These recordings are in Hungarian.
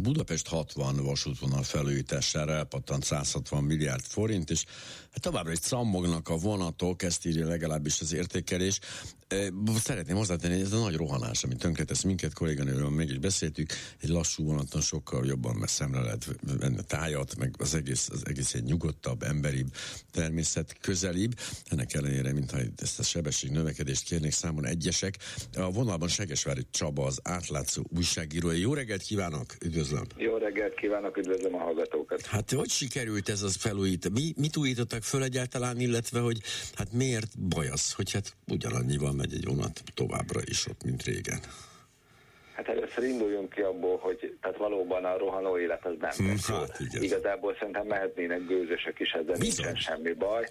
Budapest 60 vasútvonal felújítására elpattant 160 milliárd forint, és hát továbbra is cammognak a vonatok, ezt írja legalábbis az értékelés. Szeretném hozzátenni, hogy ez a nagy rohanás, ami tönkretesz minket, kolléganőről mégis beszéltük, egy lassú vonaton sokkal jobban, szemre lehet venni a tájat, meg az egész, az egész egy nyugodtabb, emberibb, természet közelibb. Ennek ellenére, mintha ezt a sebesség növekedést kérnék számon egyesek. A vonalban Segesvári Csaba, az átlátszó újságírója. Jó reggelt kívánok, üdvözlöm! Jó reggelt kívánok, üdvözlöm a hallgatókat! Hát hogy sikerült ez az felújít? Mi, mit újítottak föl egyáltalán, illetve hogy hát miért baj az, hogy hát ugyanannyival megy egy vonat továbbra is ott, mint régen? Hát először induljunk ki abból, hogy tehát valóban a rohanó élet az nem hm, hát, Igazából szerintem mehetnének gőzösek is, ezzel Bizony. nincsen semmi baj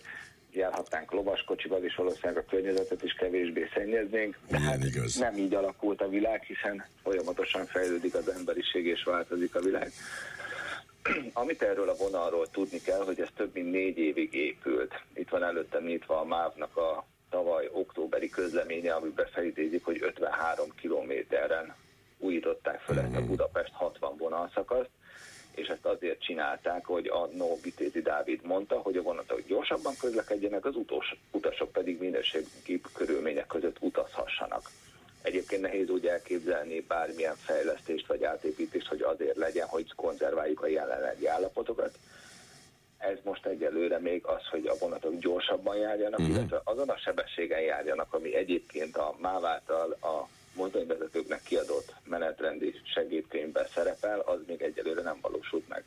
járhatnánk lovaskocsival, és valószínűleg a környezetet is kevésbé szennyeznénk. De hát igaz. nem így alakult a világ, hiszen folyamatosan fejlődik az emberiség, és változik a világ. Amit erről a vonalról tudni kell, hogy ez több mint négy évig épült. Itt van előttem nyitva a MÁV-nak a tavaly októberi közleménye, amiben felidézik, hogy 53 kilométeren újították fel ezt a mhm. Budapest 60 vonalszakaszt, és ezt azért csinálták, hogy a No Vitézi Dávid mondta, hogy a vonatok gyorsabban közlekedjenek, az utós, utasok pedig minőségi körülmények között utazhassanak. Egyébként nehéz úgy elképzelni bármilyen fejlesztést vagy átépítést, hogy azért legyen, hogy konzerváljuk a jelenlegi állapotokat. Ez most egyelőre még az, hogy a vonatok gyorsabban járjanak, uh-huh. illetve azon a sebességen járjanak, ami egyébként a MÁV által a mozdonyvezetőknek kiadott menetrendi segédkönyvben szerepel, az még egyelőre nem valósult meg.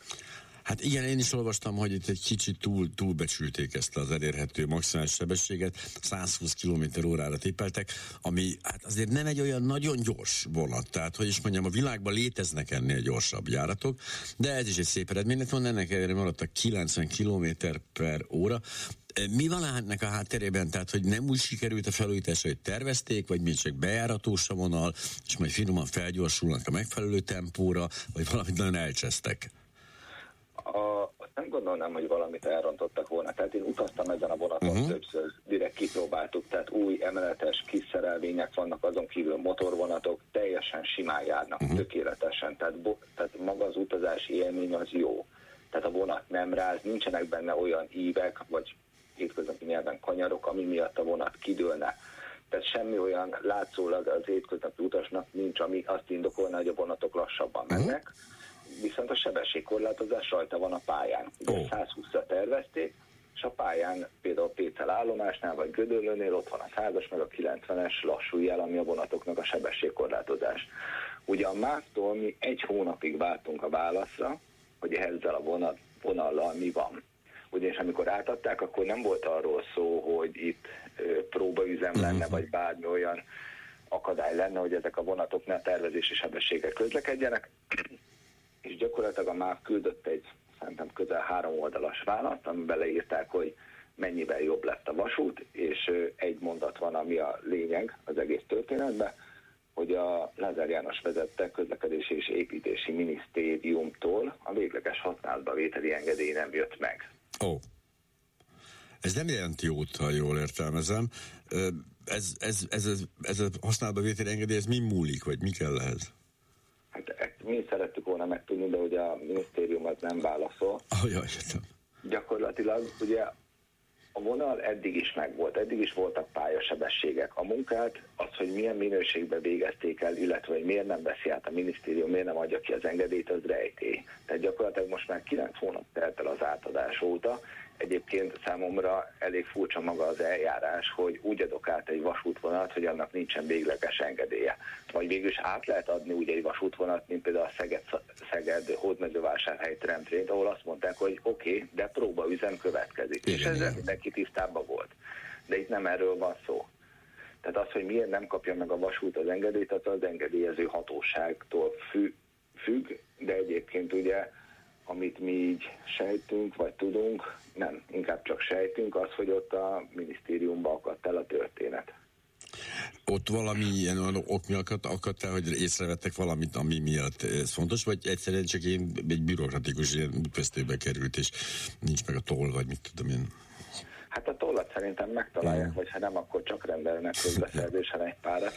Hát igen, én is olvastam, hogy itt egy kicsit túl, túlbecsülték ezt az elérhető maximális sebességet, 120 km órára tippeltek, ami hát azért nem egy olyan nagyon gyors vonat, tehát hogy is mondjam, a világban léteznek ennél gyorsabb járatok, de ez is egy szép eredmény, lett volna, ennek ellenére maradtak 90 km per óra, mi van ennek a hátterében? Tehát, hogy nem úgy sikerült a felújítás, hogy tervezték, vagy még csak bejáratós a vonal, és majd finoman felgyorsulnak a megfelelő tempóra, vagy valamit nagyon elcsesztek? A, nem gondolnám, hogy valamit elrontottak volna. Tehát én utaztam ezen a vonaton uh-huh. többször, direkt kipróbáltuk, tehát új emeletes kis szerelvények vannak, azon kívül motorvonatok teljesen simán járnak, uh-huh. tökéletesen. Tehát, bo, tehát maga az utazási élmény az jó. Tehát a vonat nem ráz, nincsenek benne olyan ívek, vagy hétköznapi nyelven kanyarok, ami miatt a vonat kidőlne. Tehát semmi olyan látszólag az hétköznapi utasnak nincs, ami azt indokolna, hogy a vonatok lassabban mhm. mennek. Uh-huh. Viszont a sebességkorlátozás rajta van a pályán. Ugye oh. 120-ra tervezték, és a pályán például Pécel állomásnál vagy Gödöllőnél ott van a 100-as meg a 90-es lassú jel, ami a vonatoknak a sebességkorlátozás. Ugye a MÁV-tól mi egy hónapig vártunk a válaszra, hogy ezzel a vonat, vonallal mi van ugyanis amikor átadták, akkor nem volt arról szó, hogy itt próbaüzem lenne, vagy bármi olyan akadály lenne, hogy ezek a vonatok ne tervezési sebességgel közlekedjenek, és gyakorlatilag a MÁV küldött egy szerintem közel három oldalas választ, amiben leírták, hogy mennyivel jobb lett a vasút, és egy mondat van, ami a lényeg az egész történetben, hogy a Lázár János vezette közlekedési és építési minisztériumtól a végleges használatba vételi engedély nem jött meg. Ó. Ez nem jelenti jót, ha jól értelmezem. Ez, ez, ez, ez, ez a használatba vételi engedély, ez mi múlik, vagy mi kell ehhez? Mi szerettük volna megtudni, de ugye a minisztérium az nem válaszol. Oh, jaj, Gyakorlatilag ugye a vonal eddig is megvolt, eddig is voltak pályasebességek. A munkát, az, hogy milyen minőségben végezték el, illetve hogy miért nem veszi át a minisztérium, miért nem adja ki az engedélyt, az rejtély. Tehát gyakorlatilag most már 9 hónap telt el az átadás óta, Egyébként számomra elég furcsa maga az eljárás, hogy úgy adok át egy vasútvonalat, hogy annak nincsen végleges engedélye. Végül is át lehet adni úgy egy vasútvonat, mint például a Szeged, Szeged Hódmezővásárhely trendrét, ahol azt mondták, hogy oké, okay, de próbaüzem következik. Igen, és ezzel igen. mindenki tisztában volt. De itt nem erről van szó. Tehát az, hogy miért nem kapja meg a vasút az engedélyt, az az engedélyező hatóságtól függ, de egyébként ugye amit mi így sejtünk, vagy tudunk, nem, inkább csak sejtünk, az, hogy ott a minisztériumban akadt el a történet. Ott valami ilyen ok miatt akadt el, hogy észrevettek valamit, ami miatt ez fontos, vagy egyszerűen csak én egy bürokratikus ilyen útvesztőbe került, és nincs meg a toll, vagy mit tudom én. Hát a tollat szerintem megtalálják, vagy ha nem, akkor csak rendelnek közbeszerzésen egy párat.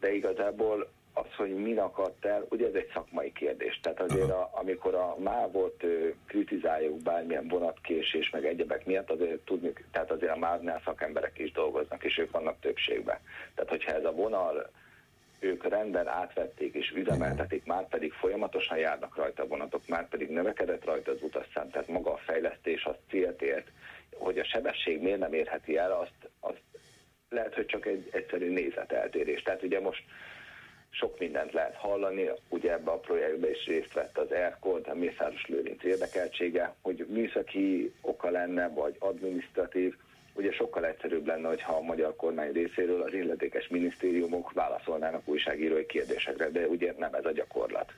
De igazából az, hogy mi akadt el, ugye ez egy szakmai kérdés. Tehát azért, a, amikor a mávot kritizáljuk bármilyen vonatkésés, meg egyebek miatt, azért tudni, tehát azért a mávnál szakemberek is dolgoznak, és ők vannak többségben. Tehát, hogyha ez a vonal ők rendben átvették és üzemeltetik, már pedig folyamatosan járnak rajta a vonatok, már pedig növekedett rajta az utasszám, tehát maga a fejlesztés az célt ért. Hogy a sebesség miért nem érheti el, azt, azt lehet, hogy csak egy egyszerű nézeteltérés. Tehát ugye most sok mindent lehet hallani, ugye ebbe a projektbe is részt vett az ERCOD, a Mészáros Lőrinc érdekeltsége, hogy műszaki oka lenne, vagy administratív, ugye sokkal egyszerűbb lenne, hogyha a magyar kormány részéről az illetékes minisztériumok válaszolnának újságírói kérdésekre, de ugye nem ez a gyakorlat.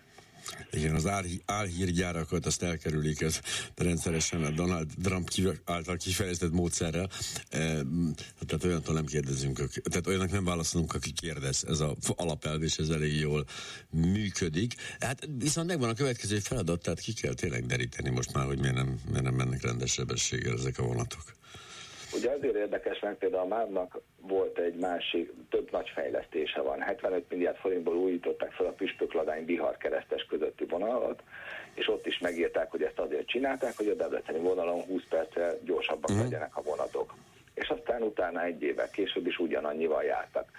Igen, az álhírgyárakat azt elkerülik, ez rendszeresen a Donald Trump által kifejezett módszerrel. E, tehát olyantól nem kérdezünk, tehát olyanak nem válaszolunk, aki kérdez. Ez az alapelv, és ez elég jól működik. Hát viszont megvan a következő feladat, tehát ki kell tényleg deríteni most már, hogy miért nem, miért nem mennek rendes sebességgel ezek a vonatok. Ugye azért érdekes, mert például a MÁV-nak volt egy másik, több nagy fejlesztése van. 75 milliárd forintból újították fel a Püspökladány Bihar keresztes közötti vonalat, és ott is megírták, hogy ezt azért csinálták, hogy a Debreceni vonalon 20 perccel gyorsabban uh-huh. legyenek a vonatok. És aztán utána egy évvel később is ugyanannyival jártak.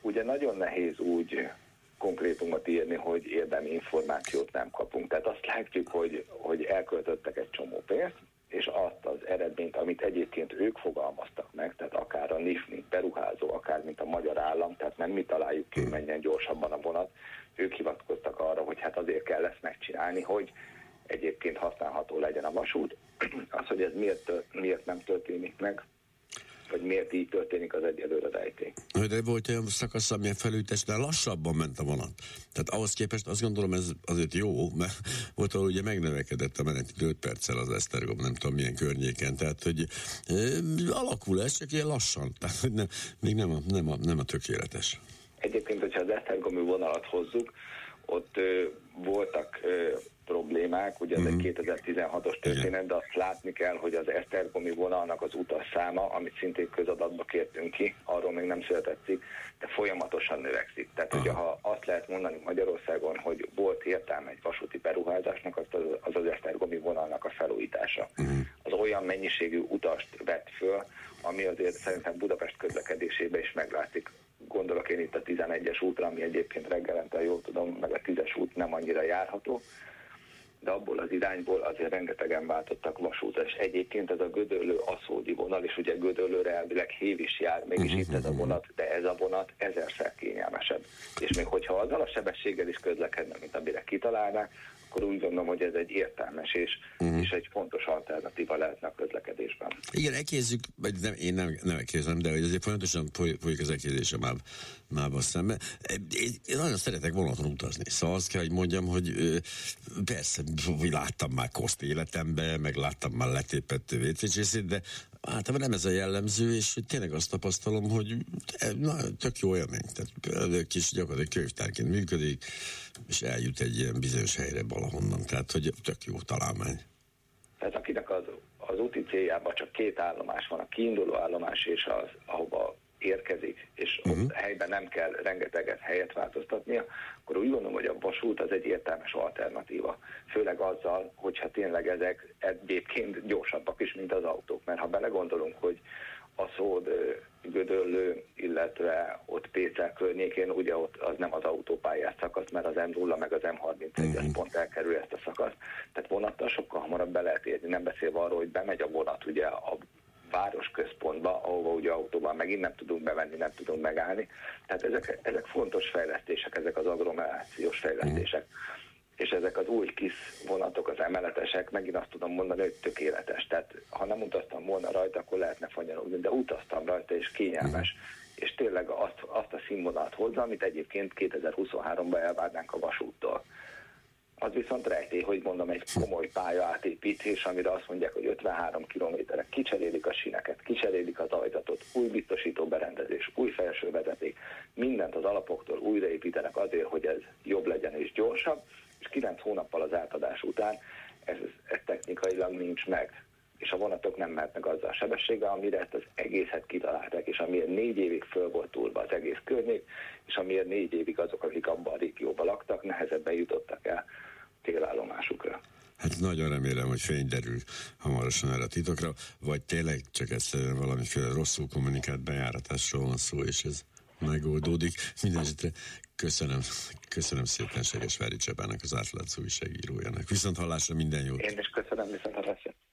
Ugye nagyon nehéz úgy konkrétumot írni, hogy érdemi információt nem kapunk. Tehát azt látjuk, hogy, hogy elköltöttek egy csomó pénzt, és azt az eredményt, amit egyébként ők fogalmaztak meg, tehát akár a NIF, mint beruházó, akár mint a magyar állam, tehát nem mi találjuk ki, menjen gyorsabban a vonat, ők hivatkoztak arra, hogy hát azért kell ezt megcsinálni, hogy egyébként használható legyen a vasút. Az, hogy ez miért, miért nem történik meg, hogy miért így történik az egyelőre rejtély. De volt olyan szakasz, amilyen de lassabban ment a vonat. Tehát ahhoz képest azt gondolom ez azért jó, mert volt, ahol ugye megnövekedett a menet 5 perccel az Esztergom, nem tudom milyen környéken, tehát hogy e, alakul ez, csak ilyen lassan, tehát hogy nem, még nem a, nem, a, nem a tökéletes. Egyébként, hogyha az Esztergomi vonalat hozzuk, ott ö, voltak ö, problémák, ugye ez egy 2016-os mhm. történet, de azt látni kell, hogy az Esztergomi vonalnak az utasszáma, amit szintén közadatba kértünk ki, arról még nem született cikk, de folyamatosan növekszik. Tehát, hogyha ha azt lehet mondani Magyarországon, hogy volt értelme egy vasúti beruházásnak, az az, az, az Esztergomi vonalnak a felújítása. Uh-huh. Az olyan mennyiségű utast vett föl, ami azért szerintem Budapest közlekedésében is meglátszik. Gondolok én itt a 11-es útra, ami egyébként reggelente, jól tudom, meg a 10-es út nem annyira járható, de abból az irányból azért rengetegen váltottak vasútra, és egyébként ez a Gödöllő aszódi vonal, és ugye Gödöllőre elvileg hév is jár, mégis uh-huh. itt ez a vonat, de ez a vonat ezerszer kényelmesebb. És még hogyha azzal a sebességgel is közlekedne, mint amire kitalálnák, akkor úgy gondolom, hogy ez egy értelmes és, uh-huh. és egy fontos alternatíva lehetne a közlekedésben. Igen, ekézzük, vagy nem, én nem, nem ekézem, de hogy azért folyamatosan folyik az ekézés a MÁV, MÁV szemben. Én, én nagyon szeretek vonaton utazni, szóval azt kell, hogy mondjam, hogy persze, láttam már koszt életemben, meg láttam már letépett WC de általában nem ez a jellemző, és tényleg azt tapasztalom, hogy na, tök jó élmény. Tehát kis gyakorlatilag könyvtárként működik, és eljut egy ilyen bizonyos helyre valahonnan. Tehát, hogy tök jó találmány. Tehát akinek az, az úti céljában csak két állomás van, a kiinduló állomás és az, ahova érkezik, és uh-huh. ott helyben nem kell rengeteget helyet változtatnia, akkor úgy gondolom, hogy a vasút az egy értelmes alternatíva. Főleg azzal, hogyha tényleg ezek egyébként gyorsabbak is, mint az autók. Mert ha belegondolunk, hogy a szód Gödöllő, illetve ott Pécel környékén, ugye ott az nem az autópályás szakasz, mert az M0 meg az M31-es uh-huh. pont elkerül ezt a szakaszt. Tehát vonattal sokkal hamarabb be lehet érni, nem beszélve arról, hogy bemegy a vonat ugye a városközpontba, ahova ugye autóban megint nem tudunk bevenni, nem tudunk megállni. Tehát ezek, ezek fontos fejlesztések, ezek az agglomerációs fejlesztések. Mm. És ezek az új kis vonatok, az emeletesek, megint azt tudom mondani, hogy tökéletes. Tehát ha nem utaztam volna rajta, akkor lehetne fanyarogni, de utaztam rajta, és kényelmes. Mm és tényleg azt, azt a színvonalat hozza, amit egyébként 2023-ban elvárnánk a vasúttól az viszont rejtély, hogy mondom, egy komoly pálya átépítés, amire azt mondják, hogy 53 kilométerek, kicserélik a sineket, kicserélik az ajtatot, új biztosító berendezés, új felső vezeték, mindent az alapoktól újraépítenek azért, hogy ez jobb legyen és gyorsabb, és 9 hónappal az átadás után ez, ez technikailag nincs meg és a vonatok nem mehetnek azzal a sebességgel, amire ezt az egészet kitalálták, és amiért négy évig föl volt túlva az egész környék, és amiért négy évig azok, akik abban a régióban laktak, nehezebben jutottak. Hát nagyon remélem, hogy fény derül hamarosan erre a titokra, vagy tényleg csak egyszerűen valamiféle rosszul kommunikált bejáratásról van szó, és ez megoldódik. Mindenesetre köszönöm, köszönöm szépen Seges Vári Csabának, az átlátszó újságírójának. Viszont hallásra minden jót! Én is köszönöm!